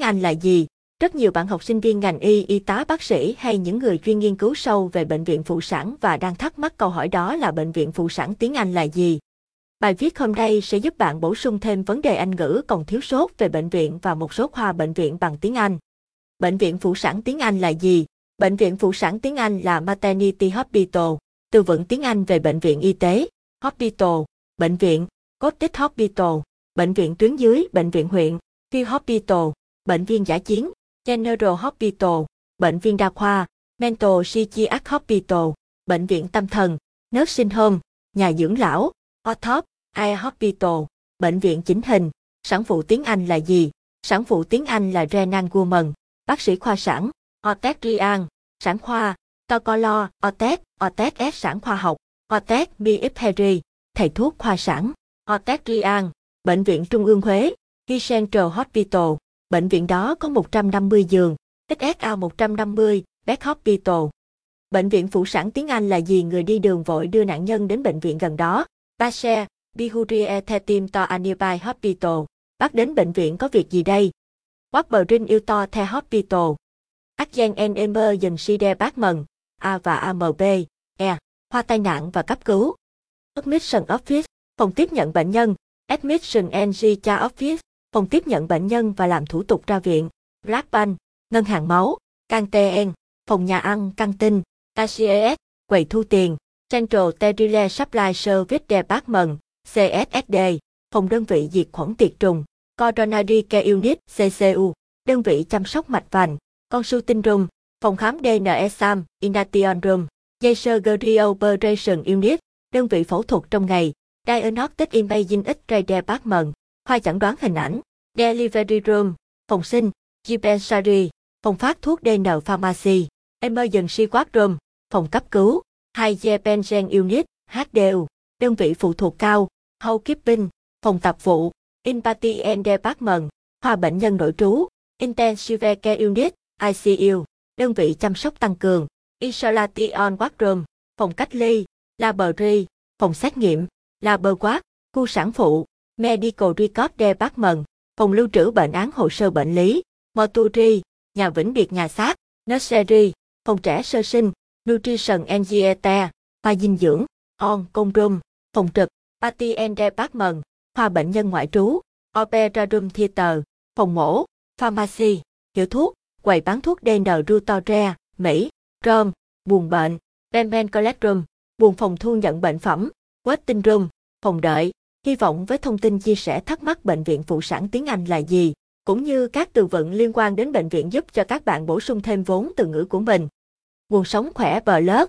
tiếng Anh là gì? Rất nhiều bạn học sinh viên ngành y, y tá, bác sĩ hay những người chuyên nghiên cứu sâu về bệnh viện phụ sản và đang thắc mắc câu hỏi đó là bệnh viện phụ sản tiếng Anh là gì? Bài viết hôm nay sẽ giúp bạn bổ sung thêm vấn đề Anh ngữ còn thiếu sót về bệnh viện và một số khoa bệnh viện bằng tiếng Anh. Bệnh viện phụ sản tiếng Anh là gì? Bệnh viện phụ sản tiếng Anh là Maternity Hospital, từ vựng tiếng Anh về bệnh viện y tế, Hospital, bệnh viện, Cottage Hospital, bệnh viện tuyến dưới, bệnh viện huyện, Field Hospital, bệnh viện giả chiến, General Hospital, bệnh viện đa khoa, Mental Psychiatric Hospital, bệnh viện tâm thần, Nursing Home, nhà dưỡng lão, Orthop, Eye Hospital, bệnh viện chỉnh hình. Sản phụ tiếng Anh là gì? Sản phụ tiếng Anh là Renan Woman, bác sĩ khoa sản, Otec Rian, sản khoa, Tocolo, Otec, Otec S sản khoa học, Otec BF thầy thuốc khoa sản, Otec Rian, Bệnh viện Trung ương Huế, He Central Hospital, bệnh viện đó có 150 giường, XSA 150, Bed Hospital. Bệnh viện phụ sản tiếng Anh là gì người đi đường vội đưa nạn nhân đến bệnh viện gần đó. Bashe, Bihurie Tetim to Anibay Hospital. Bác đến bệnh viện có việc gì đây? Watberin yêu to The Hospital. Akgen en Emergency Department, A và AMB, E, khoa tai nạn và cấp cứu. Admission Office, phòng tiếp nhận bệnh nhân, Admission and Cha Office, phòng tiếp nhận bệnh nhân và làm thủ tục ra viện. Black Bank, ngân hàng máu, Canteen, phòng nhà ăn, căng tin, ACS, quầy thu tiền, Central Terrile Supply Service Department, CSSD, phòng đơn vị diệt khuẩn tiệt trùng, Coronary Care Unit, CCU, đơn vị chăm sóc mạch vành, Consulting Room, phòng khám DNSAM, Ination Room, Surgery Operation Unit, đơn vị phẫu thuật trong ngày, Diagnostic Imaging X-ray Department, khoa chẩn đoán hình ảnh, Delivery Room, phòng sinh, Dispensary, phòng phát thuốc DN Pharmacy, Emergency Ward Room, phòng cấp cứu, Hygiene Unit, HDU, đơn vị phụ thuộc cao, Housekeeping, phòng tập vụ, inpatient and Department, khoa bệnh nhân nội trú, Intensive Care Unit, ICU, đơn vị chăm sóc tăng cường, Isolation Ward Room, phòng cách ly, Laboratory, phòng xét nghiệm, Lab ward khu sản phụ, Medical Record Department, phòng lưu trữ bệnh án hồ sơ bệnh lý, Mortuary, nhà vĩnh biệt nhà xác, Nursery, phòng trẻ sơ sinh, Nutrition and Dieta, khoa dinh dưỡng, On Công Room, phòng trực, Patient Department, khoa bệnh nhân ngoại trú, Opera Room Theater, phòng mổ, Pharmacy, hiệu thuốc, quầy bán thuốc DN Rutore, Mỹ, Rome, buồng bệnh, Benben Collect Room, buồng phòng thu nhận bệnh phẩm, Waiting Room, phòng đợi. Hy vọng với thông tin chia sẻ thắc mắc bệnh viện phụ sản tiếng Anh là gì, cũng như các từ vựng liên quan đến bệnh viện giúp cho các bạn bổ sung thêm vốn từ ngữ của mình. Nguồn sống khỏe bờ lớp